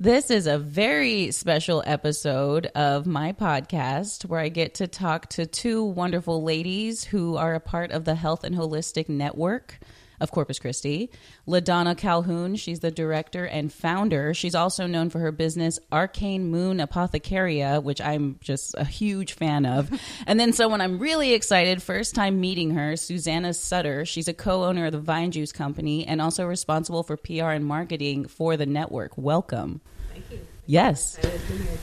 This is a very special episode of my podcast where I get to talk to two wonderful ladies who are a part of the Health and Holistic Network of Corpus Christi. LaDonna Calhoun, she's the director and founder. She's also known for her business Arcane Moon Apothecaria, which I'm just a huge fan of. and then someone I'm really excited, first time meeting her, Susanna Sutter. She's a co-owner of the Vine Juice Company and also responsible for PR and marketing for the network. Welcome. Yes.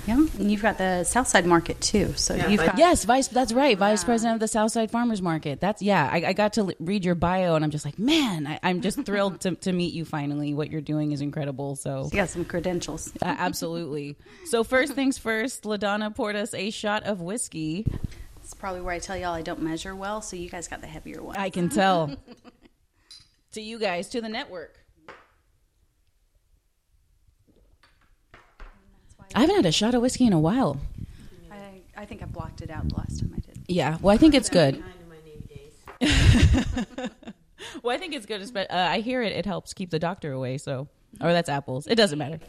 Yeah, and you've got the Southside Market too. So Yeah, you've got Yes, vice. That's right, vice president of the Southside Farmers Market. That's yeah. I, I got to l- read your bio, and I'm just like, man, I, I'm just thrilled to, to meet you finally. What you're doing is incredible. So you got some credentials. uh, absolutely. So first things first, Ladonna poured us a shot of whiskey. It's probably where I tell y'all I don't measure well, so you guys got the heavier one. I can tell. to you guys, to the network. I haven't had a shot of whiskey in a while. I, I think I blocked it out the last time I did. Yeah, well, I think it's good. Kind of my navy days. Well, I think it's good. espe- Uh, I hear it. It helps keep the doctor away. So, or that's apples. It doesn't matter.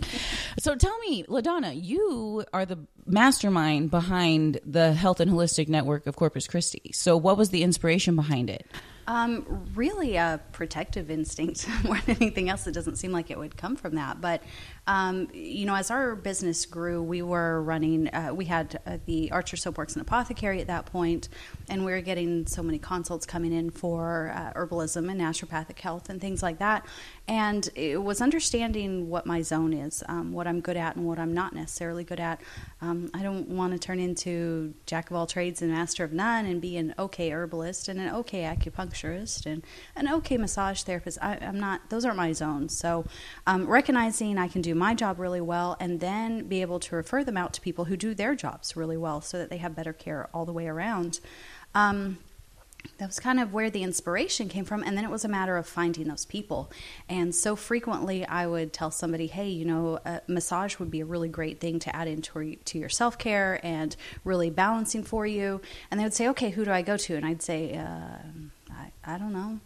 so, tell me, Ladonna, you are the mastermind behind the Health and Holistic Network of Corpus Christi. So, what was the inspiration behind it? Um, really a protective instinct more than anything else. It doesn't seem like it would come from that. But, um, you know, as our business grew, we were running, uh, we had uh, the Archer Soapworks and Apothecary at that point, and we were getting so many consults coming in for uh, herbalism and naturopathic health and things like that. And it was understanding what my zone is, um, what I'm good at and what I'm not necessarily good at. Um, I don't want to turn into jack of all trades and master of none and be an okay herbalist and an okay acupuncturist and an okay massage therapist. I, I'm not; those aren't my zones. So, um, recognizing I can do my job really well and then be able to refer them out to people who do their jobs really well, so that they have better care all the way around. Um, that was kind of where the inspiration came from and then it was a matter of finding those people. And so frequently i would tell somebody hey you know massage would be a really great thing to add into to your self-care and really balancing for you. And they would say okay who do i go to? And i'd say uh, I, don't know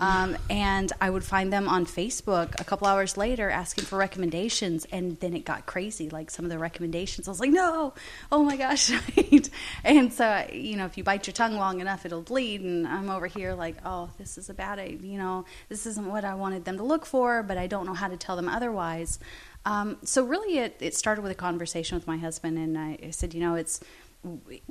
um, and I would find them on Facebook a couple hours later asking for recommendations, and then it got crazy. Like some of the recommendations, I was like, "No, oh my gosh!" and so, you know, if you bite your tongue long enough, it'll bleed. And I'm over here like, "Oh, this is a bad. You know, this isn't what I wanted them to look for, but I don't know how to tell them otherwise." Um, so really, it, it started with a conversation with my husband, and I, I said, "You know, it's."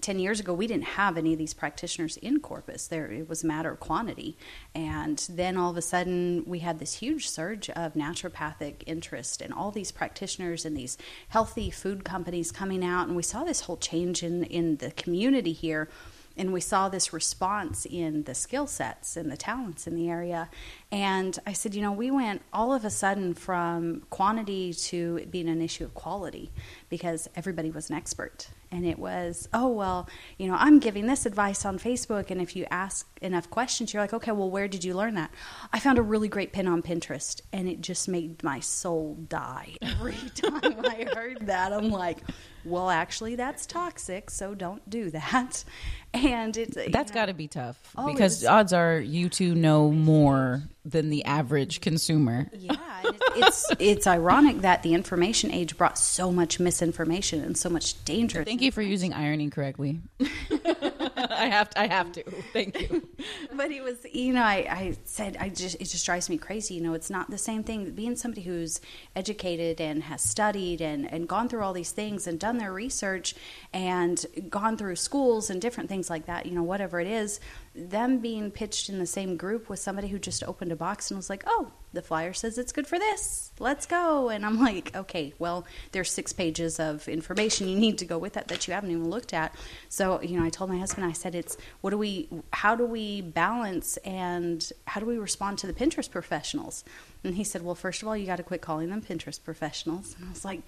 10 years ago we didn't have any of these practitioners in corpus. There it was a matter of quantity. And then all of a sudden we had this huge surge of naturopathic interest and all these practitioners and these healthy food companies coming out. And we saw this whole change in in the community here. And we saw this response in the skill sets and the talents in the area. And i said you know we went all of a sudden from quantity to it being an issue of quality because everybody was an expert. And it was oh well you know i'm giving this advice on facebook and if you ask enough questions you're like okay well where did you learn that? I found a really great pin on pinterest and it just made my soul die every time i heard that. I'm like well actually that's toxic so don't do that. And it's That's got to be tough Oh, because was- odds are you two know more than the average consumer. Yeah, and it- it's it's ironic that the information age brought so much misinformation and so much danger. Thank you for using irony correctly. I have to, I have to. Thank you. But it was, you know, I, I said, I just, it just drives me crazy. You know, it's not the same thing. Being somebody who's educated and has studied and, and gone through all these things and done their research and gone through schools and different things like that, you know, whatever it is, them being pitched in the same group with somebody who just opened a box and was like, oh, the flyer says it's good for this. Let's go. And I'm like, okay, well, there's six pages of information you need to go with that that you haven't even looked at. So, you know, I told my husband, I said, it's what do we, how do we balance and how do we respond to the Pinterest professionals? And he said, well, first of all, you got to quit calling them Pinterest professionals. And I was like,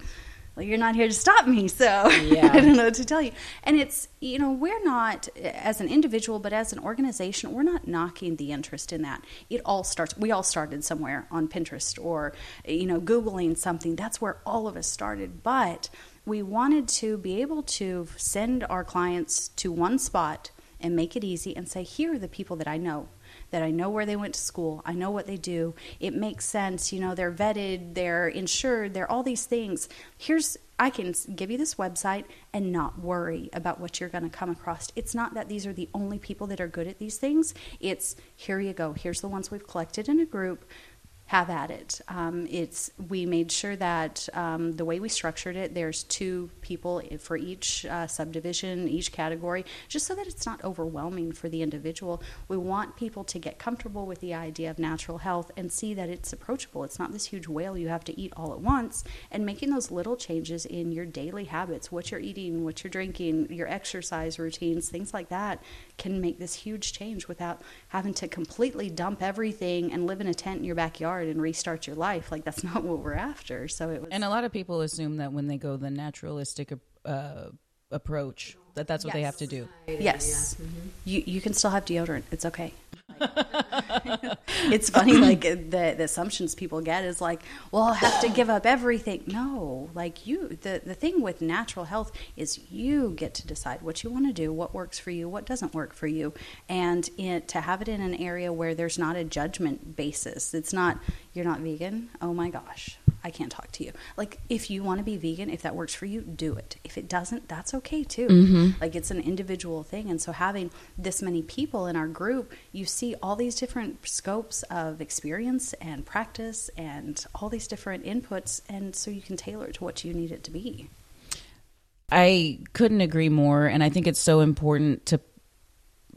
well, you're not here to stop me, so Yeah. I don't know what to tell you. And it's, you know, we're not, as an individual, but as an organization, we're not knocking the interest in that. It all starts, we all started somewhere on Pinterest or, you know, Googling something. That's where all of us started. But we wanted to be able to send our clients to one spot and make it easy and say, here are the people that I know that I know where they went to school, I know what they do. It makes sense. You know, they're vetted, they're insured, they're all these things. Here's I can give you this website and not worry about what you're going to come across. It's not that these are the only people that are good at these things. It's here you go. Here's the ones we've collected in a group have at it. Um, it's we made sure that um, the way we structured it, there's two people for each uh, subdivision, each category, just so that it's not overwhelming for the individual. We want people to get comfortable with the idea of natural health and see that it's approachable. It's not this huge whale you have to eat all at once, and making those little changes in your daily habits, what you're eating, what you're drinking, your exercise routines, things like that, can make this huge change without having to completely dump everything and live in a tent in your backyard and restart your life. Like that's not what we're after. So it was, And a lot of people assume that when they go the naturalistic uh, approach, that that's what they have to do. yes, you you can still have deodorant. It's okay. it's funny, like uh, the, the assumptions people get is like, well, I'll have to give up everything. No, like you, the the thing with natural health is you get to decide what you want to do, what works for you, what doesn't work for you, and it, to have it in an area where there's not a judgment basis. It's not you're not vegan. Oh my gosh, I can't talk to you. Like if you want to be vegan, if that works for you, do it. If it doesn't, that's okay too. Mm-hmm. Like it's an individual thing, and so having this many people in our group, you see all these different scopes of experience and practice and all these different inputs, and so you can tailor it to what you need it to be. I couldn't agree more. And I think it's so important to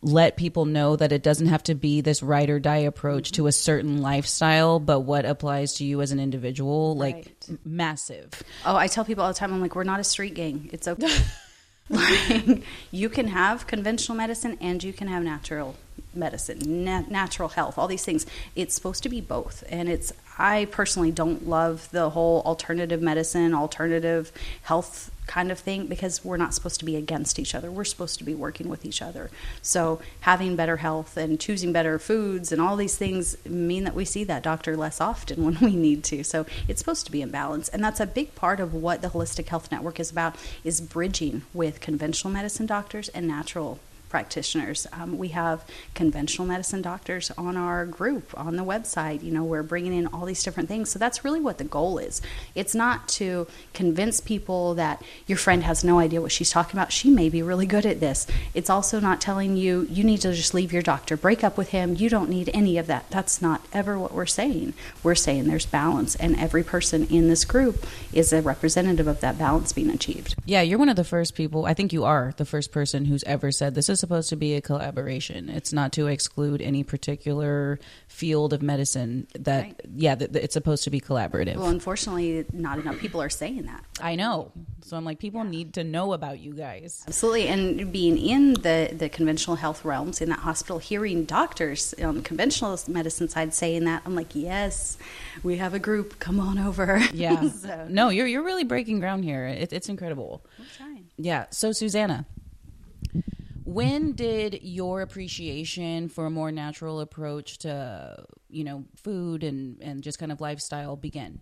let people know that it doesn't have to be this ride or die approach to a certain lifestyle, but what applies to you as an individual, like Right. massive. Oh, I tell people all the time, I'm like, we're not a street gang. It's okay. like, you can have conventional medicine and you can have natural medicine, na- natural health, all these things. It's supposed to be both. And it's, I personally don't love the whole alternative medicine, alternative health kind of thing because we're not supposed to be against each other. We're supposed to be working with each other. So having better health and choosing better foods and all these things mean that we see that doctor less often when we need to. So it's supposed to be in balance. And that's a big part of what the Holistic Health Network is about is bridging with conventional medicine doctors and natural practitioners. Um, we have conventional medicine doctors on our group on the website. You know, we're bringing in all these different things. So that's really what the goal is. It's not to convince people that your friend has no idea what she's talking about. She may be really good at this. It's also not telling you you need to just leave your doctor, break up with him. You don't need any of that. That's not ever what we're saying. We're saying there's balance, and every person in this group is a representative of that balance being achieved. Yeah, you're one of the first people. I think you are the first person who's ever said this is supposed to be a collaboration. It's not to exclude any particular field of medicine. That Right. yeah, that that it's supposed to be collaborative. Well, unfortunately, not enough people are saying that. I know. So I'm like, people need to know about you guys. Absolutely, and being in the, the conventional health realms in that hospital, hearing doctors on the conventional medicine side saying that, I'm like, yes, we have a group. Come on over. Yeah. so, No, you're you're really breaking ground here. It, it's incredible. we're trying. Yeah. So Susanna, when did your appreciation for a more natural approach to you know food and and just kind of lifestyle begin?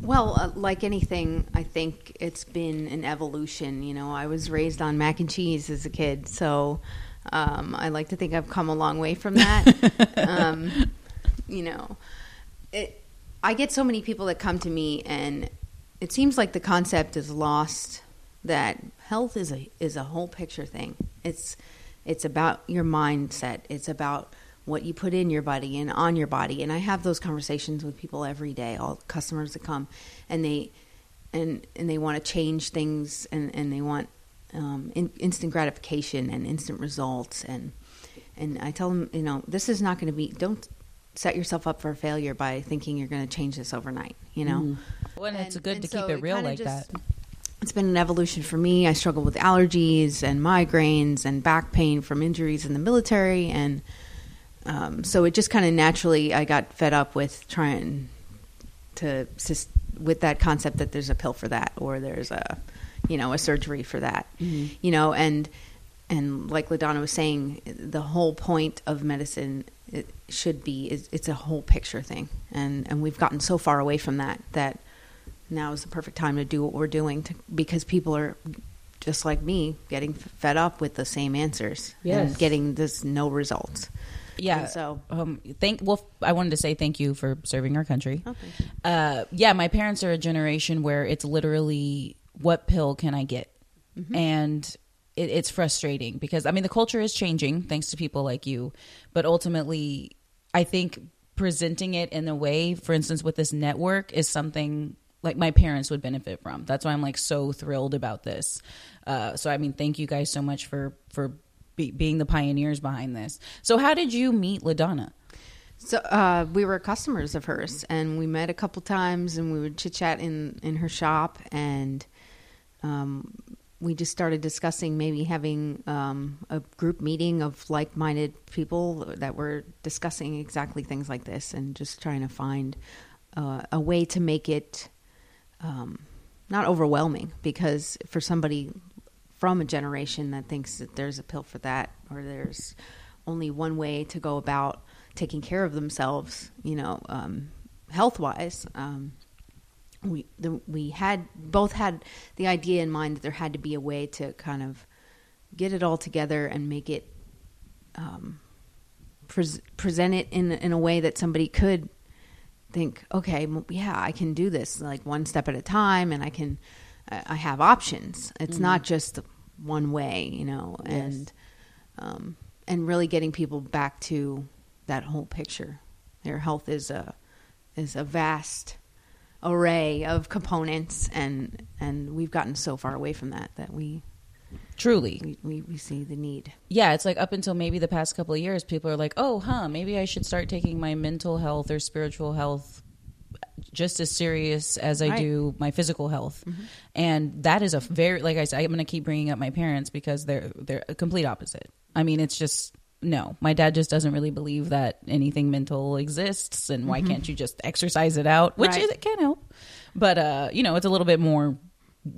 Well, uh, like anything, I think it's been an evolution. You know, I was raised on mac and cheese as a kid, so um, I like to think I've come a long way from that. um, you know, it, I get so many people that come to me, and it seems like the concept is lost that health is a is a whole picture thing. It's it's about your mindset. It's about what you put in your body and on your body. And I have those conversations with people every day, all customers that come and they and and they want to change things and and they want um, in, instant gratification and instant results and and I tell them, you know, this is not going to be don't set yourself up for failure by thinking you're going to change this overnight, you know. Well, and it's good and to so keep it real kinda like just- that. It's been an evolution for me. I struggle with allergies and migraines and back pain from injuries in the military, and um, so it just kind of naturally I got fed up with trying to with that concept that there's a pill for that or there's a you know a surgery for that, you know, and and like Ladonna was saying, the whole point of medicine should be is it's a whole picture thing, and and we've gotten so far away from that that now is the perfect time to do what we're doing to, because people are just like me getting fed up with the same answers Yes. and getting this no results. Yeah. And so Um, thank. Well, I wanted to say thank you for serving our country. Oh, thank you. Uh, yeah, my parents are a generation where it's literally what pill can I get, Mm-hmm. and it, it's frustrating because I mean the culture is changing thanks to people like you, but ultimately, I think presenting it in a way, for instance, with this network, is something like my parents would benefit from. That's why I'm like so thrilled about this. Uh, so I mean, thank you guys so much for for be, being the pioneers behind this. So how did you meet Ladonna? So uh, we were customers of hers, and we met a couple times, and we would chit chat in in her shop, and um, we just started discussing maybe having um, a group meeting of like minded people that were discussing exactly things like this, and just trying to find uh, a way to make it um, not overwhelming, because for somebody from a generation that thinks that there's a pill for that, or there's only one way to go about taking care of themselves, you know, um, health wise. Um, we the, we had both had the idea in mind that there had to be a way to kind of get it all together and make it um, pres present it in in a way that somebody could think, okay, yeah, I can do this like one step at a time, and I can I I have options. It's not just one way, you know, and um, and really getting people back to that whole picture. Their health is a is a vast array of components, and and we've gotten so far away from that that we Truly, we, we, we see the need. yeah, it's like up until maybe the past couple of years, people are like, oh, huh, maybe I should start taking my mental health or spiritual health just as serious as I Right. do my physical health. And that is a very, like I said, I'm going to keep bringing up my parents because they're they're a complete opposite. I mean, it's just no. My dad just doesn't really believe that anything mental exists, and why can't you just exercise it out? Which Right. is, it can help, but uh, you know, it's a little bit more.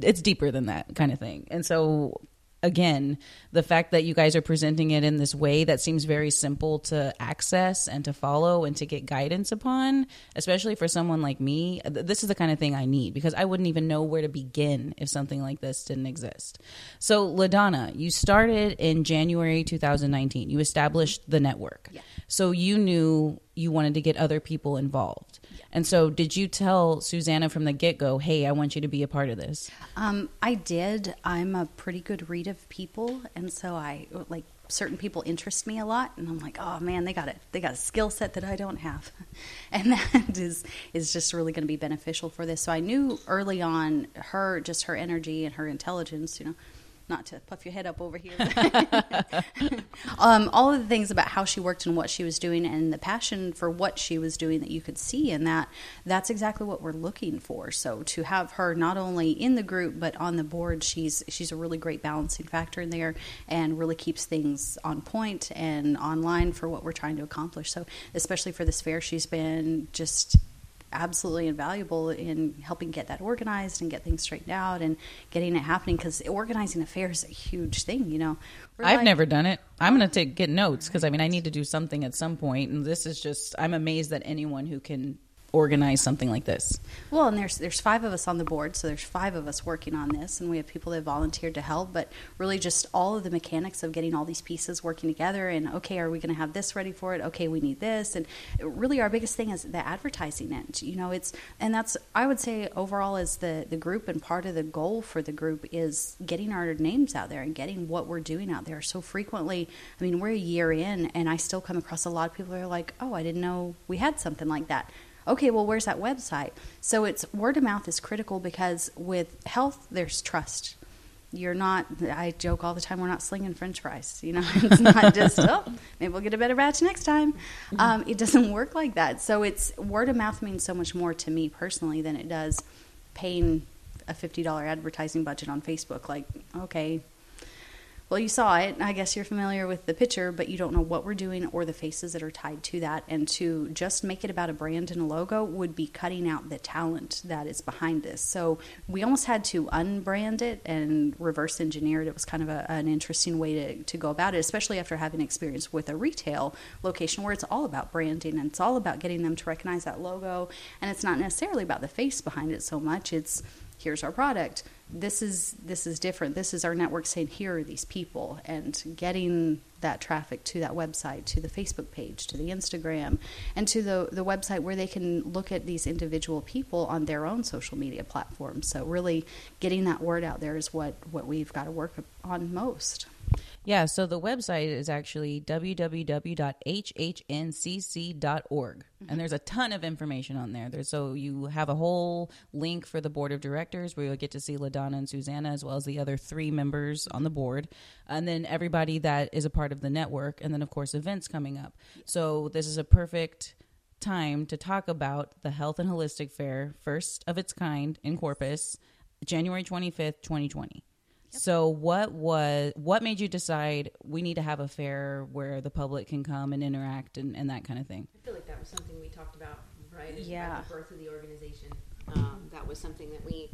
It's deeper than that kind of thing, and so again, the fact that you guys are presenting it in this way that seems very simple to access and to follow and to get guidance upon, especially for someone like me, th- this is the kind of thing I need because I wouldn't even know where to begin if something like this didn't exist. So, LaDonna, you started in January 2019. You established the network. Yeah. So, you knew you wanted to get other people involved. And so, did you tell Susanna from the get go, hey, I want you to be a part of this? Um, I did. I'm a pretty good read of people, and so I like certain people interest me a lot, and I'm like, oh man, they got it. They got a skill set that I don't have, and that is is just really going to be beneficial for this. So I knew early on her just her energy and her intelligence, you know. Not to puff your head up over here. um, all of the things about how she worked and what she was doing and the passion for what she was doing that you could see in that that's exactly what we're looking for so to have her not only in the group but on the board she's she's a really great balancing factor in there and really keeps things on point and online for what we're trying to accomplish so especially for this fair she's been just absolutely invaluable in helping get that organized and get things straightened out and getting it happening because organizing a fair is a huge thing you know We're I've like- never done it. I'm going to take get notes because I mean I need to do something at some point, and this is just I'm amazed that anyone who can organize something like this. Well, and there's there's five of us on the board, so there's five of us working on this, and we have people that volunteered to help. But really, just all of the mechanics of getting all these pieces working together, and okay, are we going to have this ready for it? Okay, we need this, and really, our biggest thing is the advertising end. You know, it's and that's I would say overall is the the group, and part of the goal for the group is getting our names out there and getting what we're doing out there. So frequently, I mean, we're a year in, and I still come across a lot of people are like, oh, I didn't know we had something like that okay, well, where's that website? So it's word of mouth is critical because with health, there's trust. You're not, I joke all the time, we're not slinging french fries. You know, it's not just, oh, maybe we'll get a better batch next time. Um, it doesn't work like that. So it's word of mouth means so much more to me personally than it does paying a $50 advertising budget on Facebook. Like, okay, well, you saw it. I guess you're familiar with the picture, but you don't know what we're doing or the faces that are tied to that. And to just make it about a brand and a logo would be cutting out the talent that is behind this. So we almost had to unbrand it and reverse engineer it. It was kind of a, an interesting way to, to go about it, especially after having experience with a retail location where it's all about branding and it's all about getting them to recognize that logo. And it's not necessarily about the face behind it so much. It's here's our product. This is this is different. This is our network saying here are these people and getting that traffic to that website, to the Facebook page, to the Instagram, and to the the website where they can look at these individual people on their own social media platforms. So really getting that word out there is what what we've got to work on most. Yeah, so the website is actually www.hhncc.org. And there's a ton of information on there. There's, so you have a whole link for the board of directors where you'll get to see LaDonna and Susanna as well as the other three members on the board. And then everybody that is a part of the network. And then, of course, events coming up. So this is a perfect time to talk about the Health and Holistic Fair, first of its kind in Corpus, January 25th, 2020. So what was what made you decide we need to have a fair where the public can come and interact and, and that kind of thing? I feel like that was something we talked about right at Yeah. the birth of the organization. Um, that was something that we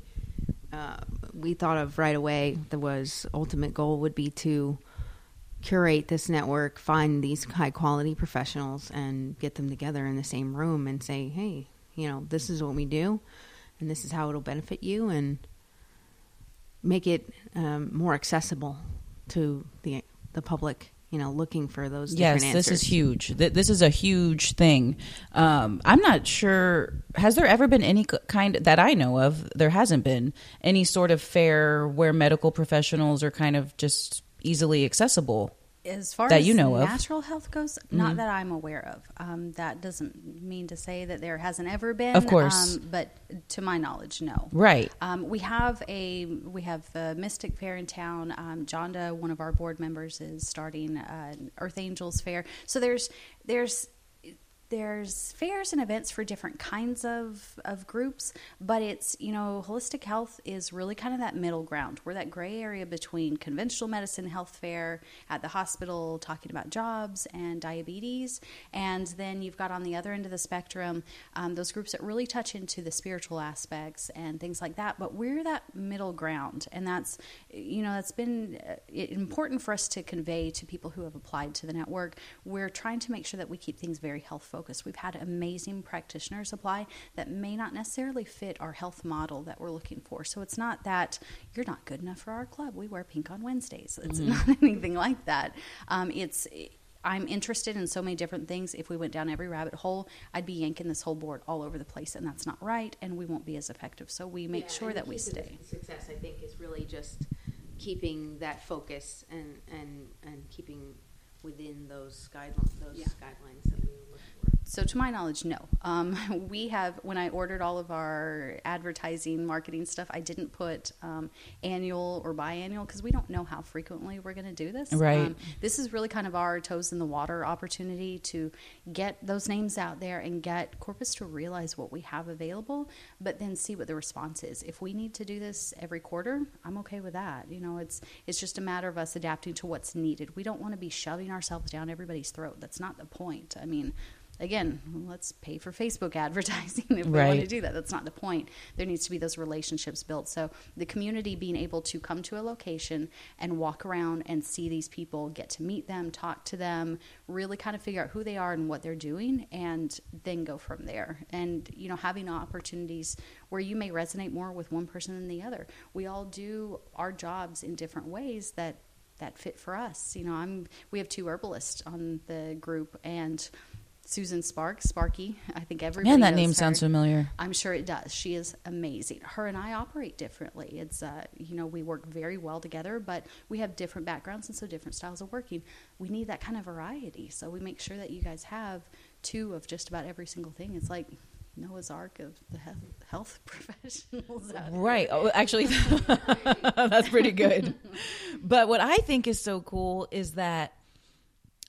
uh, we thought of right away. That was ultimate goal would be to curate this network, find these high quality professionals, and get them together in the same room and say, hey, you know, this is what we do, and this is how it'll benefit you, and make it um, more accessible to the the public. You know, looking for those. Yes, this is huge. Th- This is a huge thing. Um, I'm not sure. Has there ever been any kind that I know of? There hasn't been any sort of fair where medical professionals are kind of just easily accessible. As far That as you know of. natural health goes, not that I'm aware of. Um, that doesn't mean to say that there hasn't ever been. Of course. um, but to my knowledge, no. Right. Um, we have a we have the Mystic Fair in town. Um, Jonda, one of our board members, is starting uh, an Earth Angels Fair. So there's there's there's fairs and events for different kinds of, of groups, but it's, you know, holistic health is really kind of that middle ground. We're that gray area between conventional medicine health fair at the hospital talking about jobs and diabetes. And then you've got on the other end of the spectrum um, those groups that really touch into the spiritual aspects and things like that. But we're that middle ground. And that's, you know, that's been uh, important for us to convey to people who have applied to the network. We're trying to make sure that we keep things very health focused. We've had amazing practitioners apply that may not necessarily fit our health model that we're looking for. So it's not that you're not good enough for our club. We wear pink on Wednesdays. It's not anything like that. Um, it's I'm interested in so many different things. If we went down every rabbit hole, I'd be yanking this whole board all over the place, and that's not right, and we won't be as effective. So we make Yeah, sure that we stay. Success, I think, is really just keeping that focus and and and keeping within those guidelines. Those Yeah. guidelines that we look for. So, to my knowledge, no. Um, we have, when I ordered all of our advertising, marketing stuff, I didn't put um, annual or biannual because we don't know how frequently we're going to do this. Right. Um, this is really kind of our toes in the water opportunity to get those names out there and get Corpus to realize what we have available, but then see what the response is. If we need to do this every quarter, I'm okay with that. You know, it's it's just a matter of us adapting to what's needed. We don't want to be shoving ourselves down everybody's throat. That's not the point. I mean, again, let's pay for Facebook advertising if we want to do that. That's not the point. There needs to be those relationships built. So the community being able to come to a location and walk around and see these people, get to meet them, talk to them, really kind of figure out who they are and what they're doing, and then go from there. And you know, having opportunities where you may resonate more with one person than the other. We all do our jobs in different ways that that fit for us. You know, I'm we have two herbalists on the group and Susan Sparks, Sparky. I think everybody Man, that name her. sounds familiar. I'm sure it does. She is amazing. Her and I operate differently. It's uh, you know we work very well together, but we have different backgrounds and so different styles of working. We need that kind of variety, so we make sure that you guys have two of just about every single thing. It's like Noah's Ark of the health, health professionals. Right. Oh, actually, that's pretty good. But what I think is so cool is that,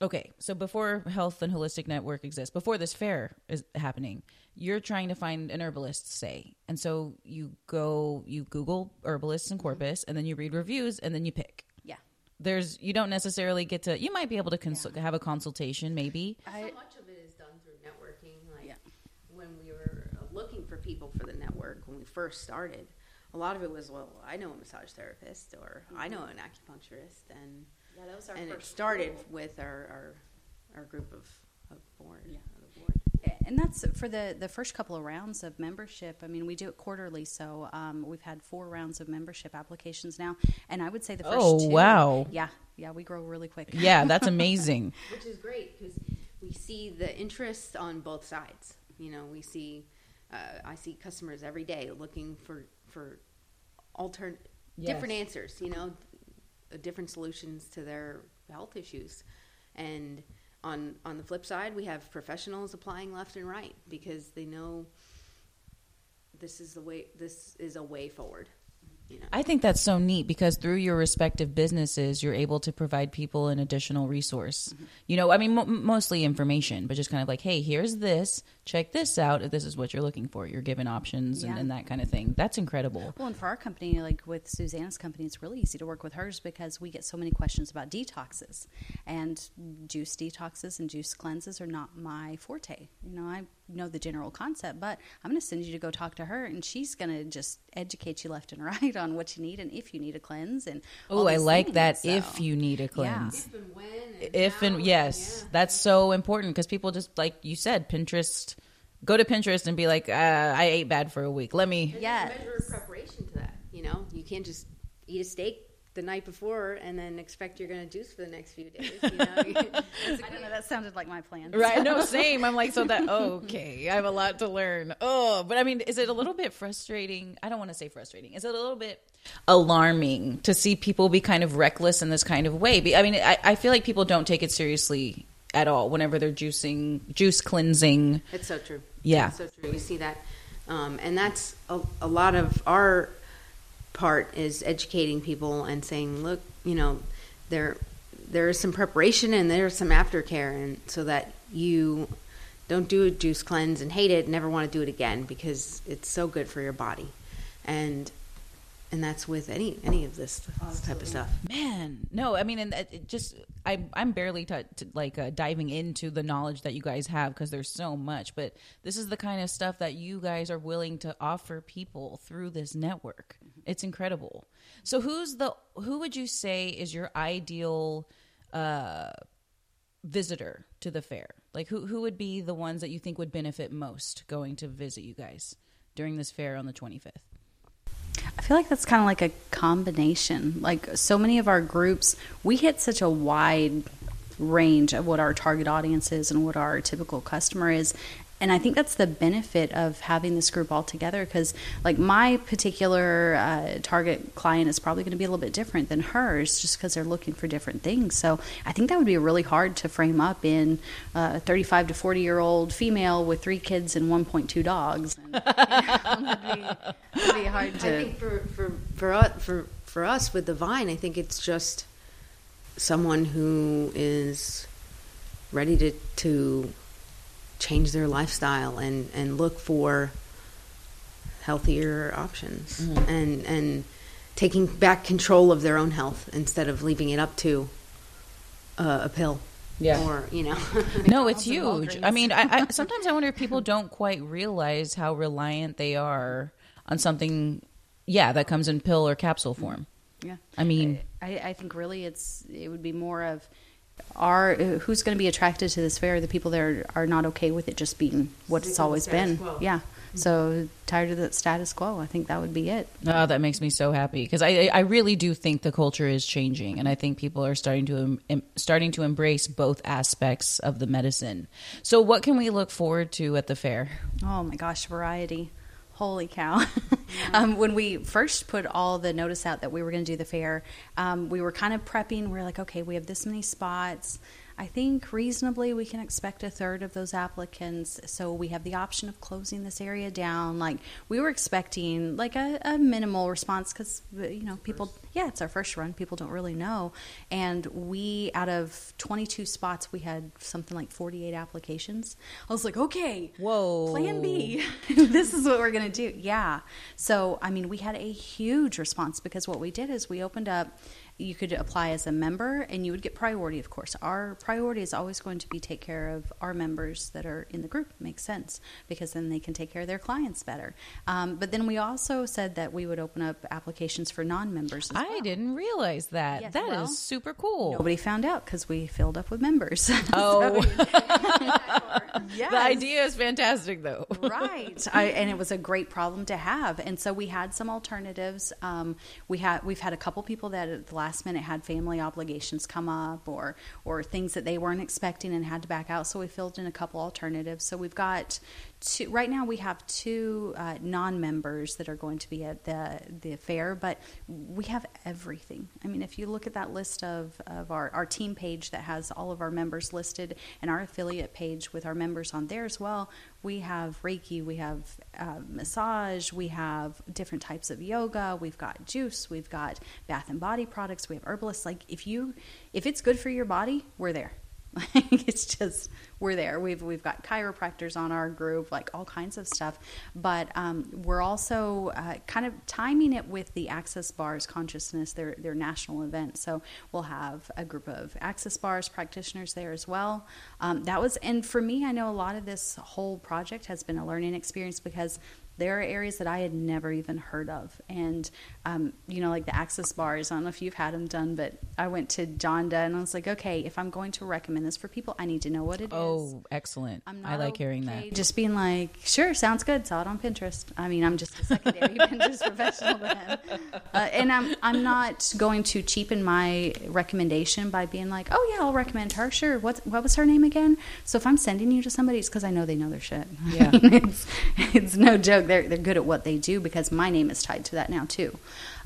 okay, so before Health and Holistic Network exists, before this fair is happening, you're trying to find an herbalist, say. And so you go, you Google herbalists in Corpus, and then you read reviews, and then you pick. Yeah. There's, you don't necessarily get to, you might be able to consult, have a consultation, maybe. I- so much of it is done through networking. Like Yeah. when we were uh, looking for people for the network when we first started, a lot of it was, well, I know a massage therapist or I know an acupuncturist, and Yeah, that was our and it started goal. with our our, our group of, of board. Yeah. of the board. and that's for the the first couple of rounds of membership. I mean, we do it quarterly, so um, we've had four rounds of membership applications now, and I would say the first Oh, two, wow. yeah, yeah, we grow really quick. Yeah, that's amazing. which is great because we see the interest on both sides. You know, we see, uh, I see customers every day looking for for altern Yes. different answers. You know, Uh, different solutions to their health issues, and on on the flip side, we have professionals applying left and right because they know this is the way. This is a way forward. You know. I think that's so neat because through your respective businesses, you're able to provide people an additional resource. Mm-hmm. You know, I mean, mo- mostly information, but just kind of like, hey, here's this, check this out if this is what you're looking for. You're given options and, Yeah. and that kind of thing. That's incredible. Well, and for our company, like with Susanna's company, it's really easy to work with hers because we get so many questions about detoxes. And juice detoxes and juice cleanses are not my forte. You know, I know the general concept, but I'm going to send you to go talk to her, and she's going to just educate you left and right on what you need and if you need a cleanse. And Oh, I like things. that. So, If you need a cleanse. If and when. And if and yes yeah. that's so important because people just like you said pinterest go to pinterest and be like uh, i ate bad for a week let me Yes. measure of preparation to that. You know, you can't just eat a steak the night before and then expect you're going to juice for the next few days. You know, I don't know. That sounded like my plan. right no same i'm like so that okay i have a lot to learn oh but i mean is it a little bit frustrating i don't want to say frustrating is it a little bit alarming to see people be kind of reckless in this kind of way Be- i mean i, I feel like people don't take it seriously at all whenever they're juicing juice cleansing it's so true. Yeah. It's so true. You see that, um, and that's a, a lot of our part is educating people and saying, look, you know, there there is some preparation and there's some aftercare, and so that you don't do a juice cleanse and hate it, and never want to do it again because it's so good for your body, and and that's with any any of this type of stuff. Man, no, I mean, and just I I'm barely t- t- like uh, diving into the knowledge that you guys have because there's so much. But this is the kind of stuff that you guys are willing to offer people through this network. It's incredible. So who's the who would you say is your ideal uh, visitor to the fair? Like who who would be the ones that you think would benefit most going to visit you guys during this fair on the 25th? I feel like that's kind of like a combination. Like so many of our groups, we hit such a wide range of what our target audience is and what our typical customer is. And I think that's the benefit of having this group all together because, like, my particular uh, target client is probably going to be a little bit different than hers just because they're looking for different things. So I think that would be really hard to frame up in uh, a 35 to 40 year old female with three kids and 1.2 dogs. And, you know, it'd, be, it'd be hard to. I think for for for us, for for us with the vine, I think it's just someone who is ready to to change their lifestyle and and look for healthier options and and taking back control of their own health instead of leaving it up to uh, a pill Yeah. or you know No, it's huge. I mean, I, I sometimes I wonder if people don't quite realize how reliant they are on something, yeah, that comes in pill or capsule form. Yeah. I mean, I, I think really it's it would be more of are who's going to be attracted to this fair? The people that are, are not okay with it just being what it's always been. quo. Yeah. So tired of the status quo. I think that would be it. oh, that makes me so happy because I I really do think the culture is changing, and I think people are starting to em, em, starting to embrace both aspects of the medicine. So, what can we look forward to at the fair? Oh my gosh, variety. Holy cow. um, when we first put all the notice out that we were going to do the fair, um, we were kind of prepping. We are like, okay, we have this many spots. I think reasonably we can expect a third of those applicants. So we have the option of closing this area down. Like we were expecting like a, a minimal response because, uh, you know, people, yeah, it's our first run. People don't really know. And we, out of 22 spots, we had something like 48 applications. I was like, okay, Whoa. Plan B. this is what we're going to do. Yeah. So, I mean, we had a huge response because what we did is we opened up. You could apply as a member and you would get priority, of course. Our priority is always going to be take care of our members that are in the group. Makes sense because then they can take care of their clients better. Um, but then we also said that we would open up applications for non members. I didn't realize that. That is Yes, well, super cool. Nobody found out because we filled up with members. Oh. Yes. The idea is fantastic, though. right I, and it was a great problem to have and so we had some alternatives um, we had we've had a couple people that at the last minute had family obligations come up or or things that they weren't expecting and had to back out. So we filled in a couple alternatives. So we've got two right now we have two uh, non-members that are going to be at the the fair but we have everything. I mean if you look at that list of, of our, our team page that has all of our members listed and our affiliate page with our members on there as well we have reiki we have uh, massage we have different types of yoga we've got juice we've got bath and body products we have herbalists. Like if you if it's good for your body we're there like it's just we're there. We've we've got chiropractors on our group, like all kinds of stuff. But um, we're also uh, kind of timing it with the Access Bars Consciousness, their their national event. So we'll have a group of Access Bars practitioners there as well. Um, that was, and for me, I know a lot of this whole project has been a learning experience because there are areas that I had never even heard of. And, um, you know, like the access bars, I don't know if you've had them done, but I went to Jonda and I was like, okay, if I'm going to recommend this for people, I need to know what it is. Oh, excellent. I'm I like hearing that. Just being like, sure, sounds good. Saw it on Pinterest. I mean, I'm just a secondary Pinterest professional then. Uh, and I'm, I'm not going to cheapen my recommendation by being like, oh, yeah, I'll recommend her. Sure. What, what was her name again? So if I'm sending you to somebody, it's because I know they know their shit. Yeah. it's, it's no joke. They're, they're good at what they do because my name is tied to that now, too.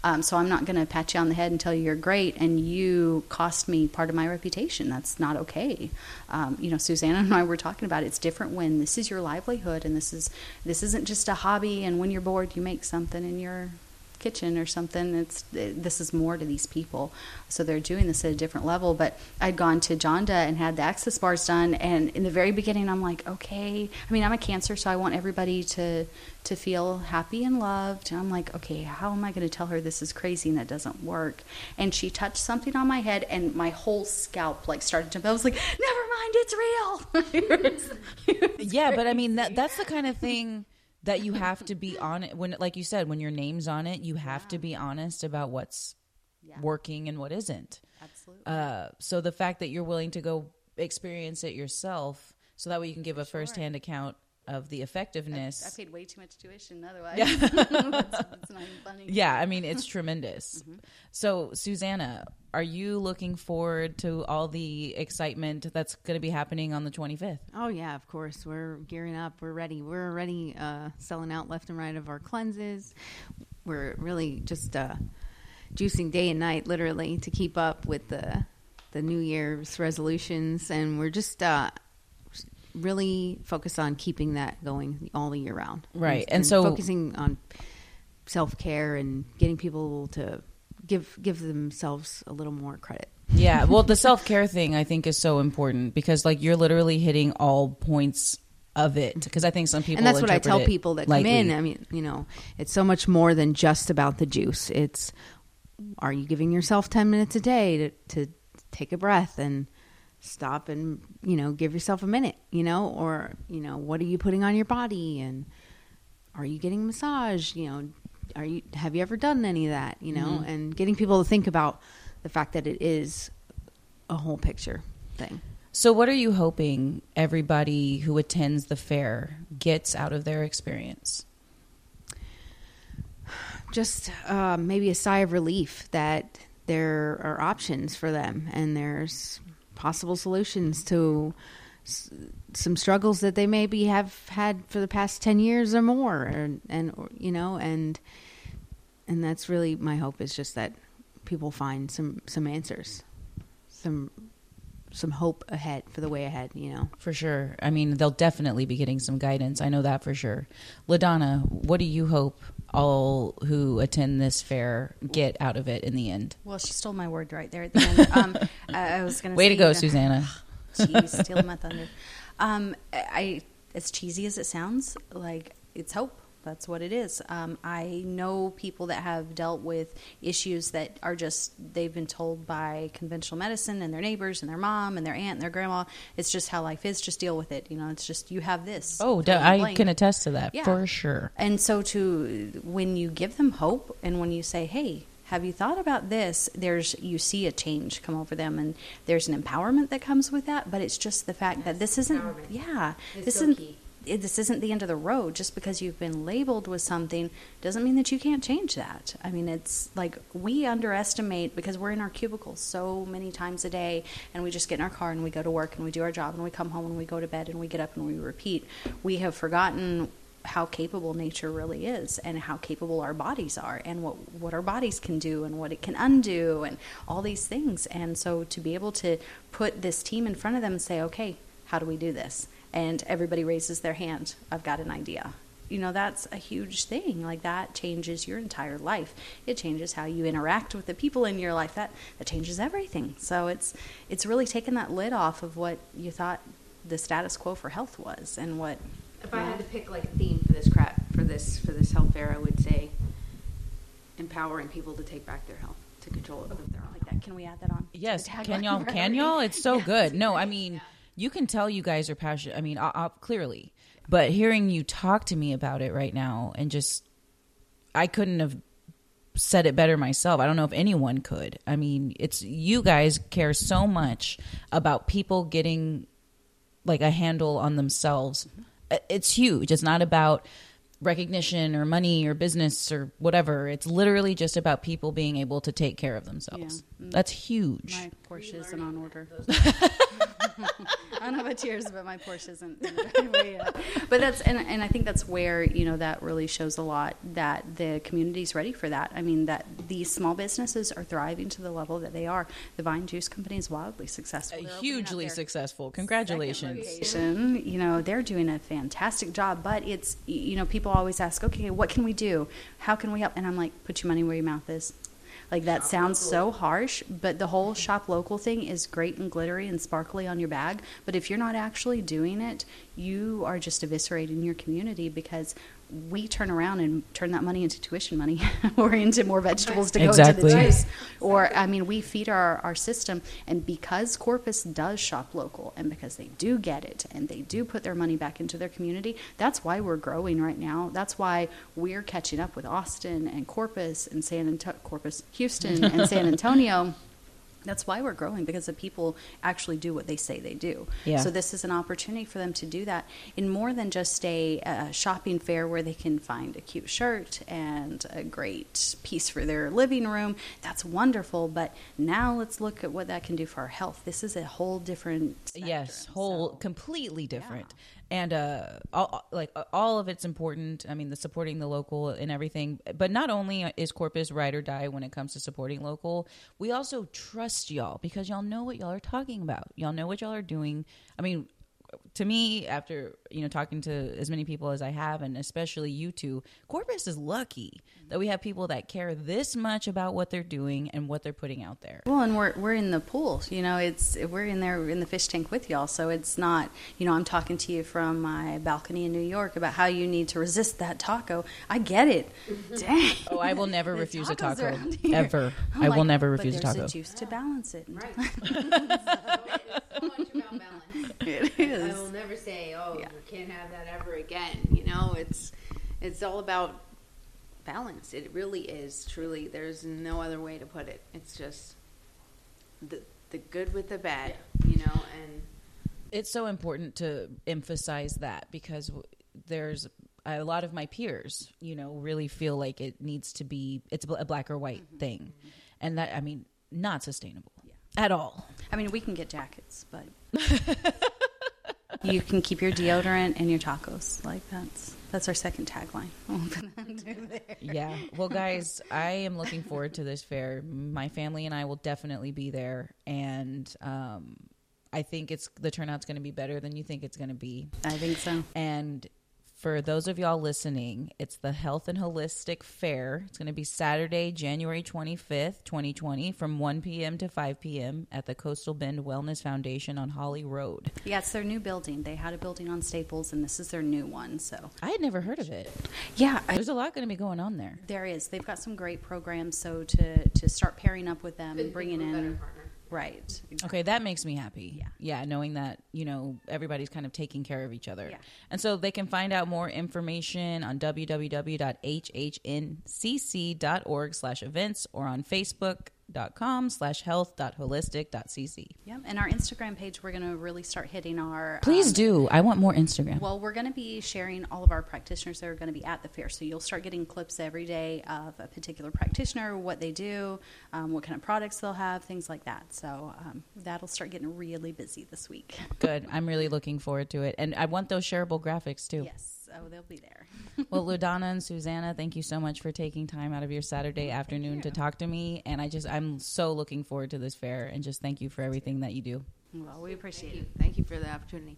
Um, so I'm not going to pat you on the head and tell you you're great, and you cost me part of my reputation. That's not okay. Um, you know, Susanna and I were talking about it. it's different when this is your livelihood, and this is this isn't just a hobby. And when you're bored, you make something in your kitchen or something. It's this is more to these people, so they're doing this at a different level. But I'd gone to Jonda and had the access bars done, and in the very beginning, I'm like, okay. I mean, I'm a cancer, so I want everybody to to feel happy and loved. And I'm like, okay, how am I going to tell her this is crazy and that doesn't work? And she touched something on my head, and my whole scalp like started to. I was like, never mind, it's real. It was- it was yeah, but I mean that that's the kind of thing that you have to be on it when like you said when your name's on it, you have to be honest about what's Yeah. working and what isn't. Absolutely. Uh, so the fact that you're willing to go experience it yourself, so that way you can give a firsthand account of the effectiveness. I paid way too much tuition otherwise. it's, it's not even funny. yeah, I mean it's tremendous. So Susanna, are you looking forward to all the excitement that's going to be happening on the 25th? Oh yeah, of course. We're gearing up. We're ready. We're already uh, selling out left and right of our cleanses. We're really just uh, juicing day and night, literally, to keep up with the the New Year's resolutions, and we're just uh, really focus on keeping that going all the year round. Right. And so- focusing on self care and getting people to give give themselves a little more credit. Yeah, well, the self care thing I think is so important because like you're literally hitting all points of it. Because I think some people and that's what I tell people that lightly. come in. I mean, you know, it's so much more than just about the juice. It's are you giving yourself ten minutes a day to to take a breath and stop and you know give yourself a minute, you know, or you know what are you putting on your body and are you getting massage, you know. Are you have you ever done any of that, you know, Mm-hmm. and getting people to think about the fact that it is a whole picture thing. So, what are you hoping everybody who attends the fair gets out of their experience? just uh, maybe a sigh of relief that there are options for them and there's possible solutions to some struggles that they maybe have had for the past 10 years or more and, and you know and and that's really my hope is just that people find some some answers some some hope ahead for the way ahead you know For sure. I mean, they'll definitely be getting some guidance. I know that for sure. LaDonna, what do you hope all who attend this fair get out of it in the end? Well, she stole my word right there at the end. Um, I, was going to Way say, to go, Susanna. Jeez, stealing my thunder. Um, I, as cheesy as it sounds, like it's hope. That's what it is. Um, I know people that have dealt with issues that are just they've been told by conventional medicine and their neighbors and their mom and their aunt and their grandma. It's just how life is. Just deal with it. You know, it's just you have this. Oh, fill I can attest to that Yeah. for sure. And so to when you give them hope and when you say, "Hey, have you thought about this? There's you see a change come over them, and there's an empowerment that comes with that. But it's just the fact that this isn't, yeah, It's this so isn't key. This isn't the end of the road. Just because you've been labeled with something doesn't mean that you can't change that. I mean, it's like we underestimate because we're in our cubicles so many times a day, and we just get in our car and we go to work and we do our job and we come home and we go to bed and we get up and we repeat. We have forgotten how capable nature really is and how capable our bodies are and what what our bodies can do and what it can undo and all these things and so to be able to put this team in front of them and say okay how do we do this and everybody raises their hand i've got an idea. You know that's a huge thing. Like that changes your entire life. It changes how you interact with the people in your life. That that changes everything. So it's it's really taken that lid off of what you thought the status quo for health was and what If I had to pick like a theme for this crap for this for this health fair, I would say empowering people to take back their health, to control it of their own. Like that can we add that on? Yes, can y'all? Can y'all? It's so good. No, I mean, you can tell you guys are passionate. I mean, uh, uh, clearly, but hearing you talk to me about it right now, and just, I couldn't have said it better myself. I don't know if anyone could. I mean, it's you guys care so much about people getting like a handle on themselves. It's huge. It's not about recognition or money or business or whatever. It's literally just about people being able to take care of themselves. Yeah. Mm. That's huge. My Porsche isn't on order. I don't know about yours, but my Porsche isn't. in the driveway yet. But that's and and I think that's where you know that really shows a lot that the community's ready for that. I mean that these small businesses are thriving to the level that they are. The Vine Juice Company is wildly successful. They're hugely successful. Congratulations. You know, they're doing a fantastic job, but it's, you know, people always ask, okay, what can we do? How can we help? And I'm like, put your money where your mouth is. Like that sounds so harsh, but the whole shop local thing is great and glittery and sparkly on your bag. But if you're not actually doing it, you are just eviscerating your community because we turn around and turn that money into tuition money or into more vegetables to go Exactly. into the juice. Or, I mean, we feed our, our system. And because Corpus does shop local and because they do get it and they do put their money back into their community, that's why we're growing right now. That's why we're catching up with Austin and Corpus and San Antonio, Corpus, Houston and San Antonio. That's why we're growing because the people actually do what they say they do. Yeah. So this is an opportunity for them to do that in more than just a, uh shopping fair where they can find a cute shirt and a great piece for their living room. That's wonderful, but now let's look at what that can do for our health. This is a whole different. yes, whole so- completely different. And uh, all, like all of it's important. I mean, the supporting the local and everything. But not only is Corpus ride or die when it comes to supporting local, we also trust y'all because y'all know what y'all are talking about. Y'all know what y'all are doing. I mean, to me, after you know talking to as many people as I have, and especially you two, Corpus is lucky that we have people that care this much about what they're doing and what they're putting out there. Well, and we're we're in the pool. You know, it's we're in there in the fish tank with y'all. So it's not. You know, I'm talking to you from my balcony in New York about how you need to resist that taco. I get it. Dang. Oh, I will never refuse a tacos taco around here. ever. I'm I will like, never but refuse a taco. there's taco. juice to balance it. Right. it's so much about balance. It I will never say, "Oh, Yeah. you can't have that ever again." You know, it's it's all about balance. It really is. Truly, there's no other way to put it. It's just the the good with the bad. You know, and It's so important to emphasize that because there's a lot of my peers, you know, really feel like it needs to be it's a black or white Mm-hmm. thing, and that I mean, not sustainable at all. I mean, we can get jackets, but you can keep your deodorant and your tacos. Like that's that's our second tagline. We'll put that in there. Yeah. Well, guys, I am looking forward to this fair. My family and I will definitely be there, and um, I think it's the turnout's going to be better than you think it's going to be. I think so. And for those of y'all listening, it's the Health and Holistic Fair. It's going to be Saturday, January 25th, 2020, from 1 p.m. to 5 p.m. at the Coastal Bend Wellness Foundation on Holly Road. Yeah, it's their new building. They had a building on Staples, and this is their new one. So I had never heard of it. yeah, I, There's a lot going to be going on there. there is. They've got some great programs. So to to start pairing up with them and bringing Couldn't think of a in. better partner. Right. Okay, that makes me happy. Yeah. Yeah, knowing that, you know, everybody's kind of taking care of each other. Yeah. And so they can find out more information on www.hhncc.org slash events or on facebook.com slash health dot holistic dot cc Yep. And our Instagram page, we're going to really start hitting our. Please um, do. I want more Instagram. Well, we're going to be sharing all of our practitioners that are going to be at the fair. So you'll start getting clips every day of a particular practitioner, what they do, um, what kind of products they'll have, things like that. So um, that'll start getting really busy this week. Good. I'm really looking forward to it. And I want those shareable graphics too. Yes. Oh, they'll be there. Well, Ludana and Susanna, thank you so much for taking time out of your Saturday afternoon to talk to me. And I just, I'm so looking forward to this fair and just thank you for everything that you do. well, we appreciate Thank it. you. Thank you for the opportunity.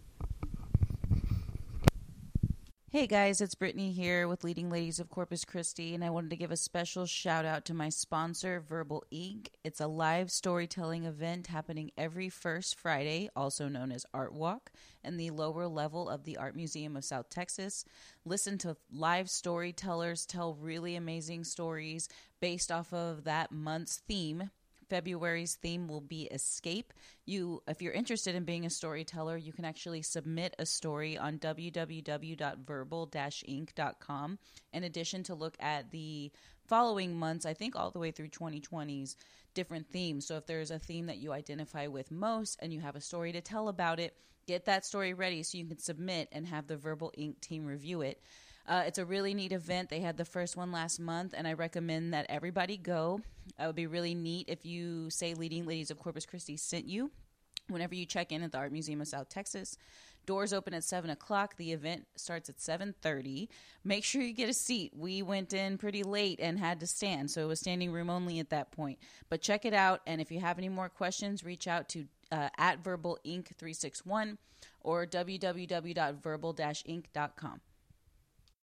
Hey guys, it's Brittany here with Leading Ladies of Corpus Christi, and I wanted to give a special shout out to my sponsor, Verbal Ink. It's a live storytelling event happening every first Friday, also known as Art Walk, in the lower level of the Art Museum of South Texas. Listen to live storytellers tell really amazing stories based off of that month's theme. February's theme will be escape. You if you're interested in being a storyteller, you can actually submit a story on www.verbal-ink.com in addition to look at the following months, I think all the way through 2020's different themes. So if there's a theme that you identify with most and you have a story to tell about it, get that story ready so you can submit and have the Verbal Ink team review it. Uh, it's a really neat event. They had the first one last month, and I recommend that everybody go. It would be really neat if you say Leading Ladies of Corpus Christi sent you. Whenever you check in at the Art Museum of South Texas, doors open at seven o'clock. The event starts at seven thirty. Make sure you get a seat. We went in pretty late and had to stand, so it was standing room only at that point. But check it out, and if you have any more questions, reach out to uh, at Verbal Ink three six one or www.verbal-ink.com.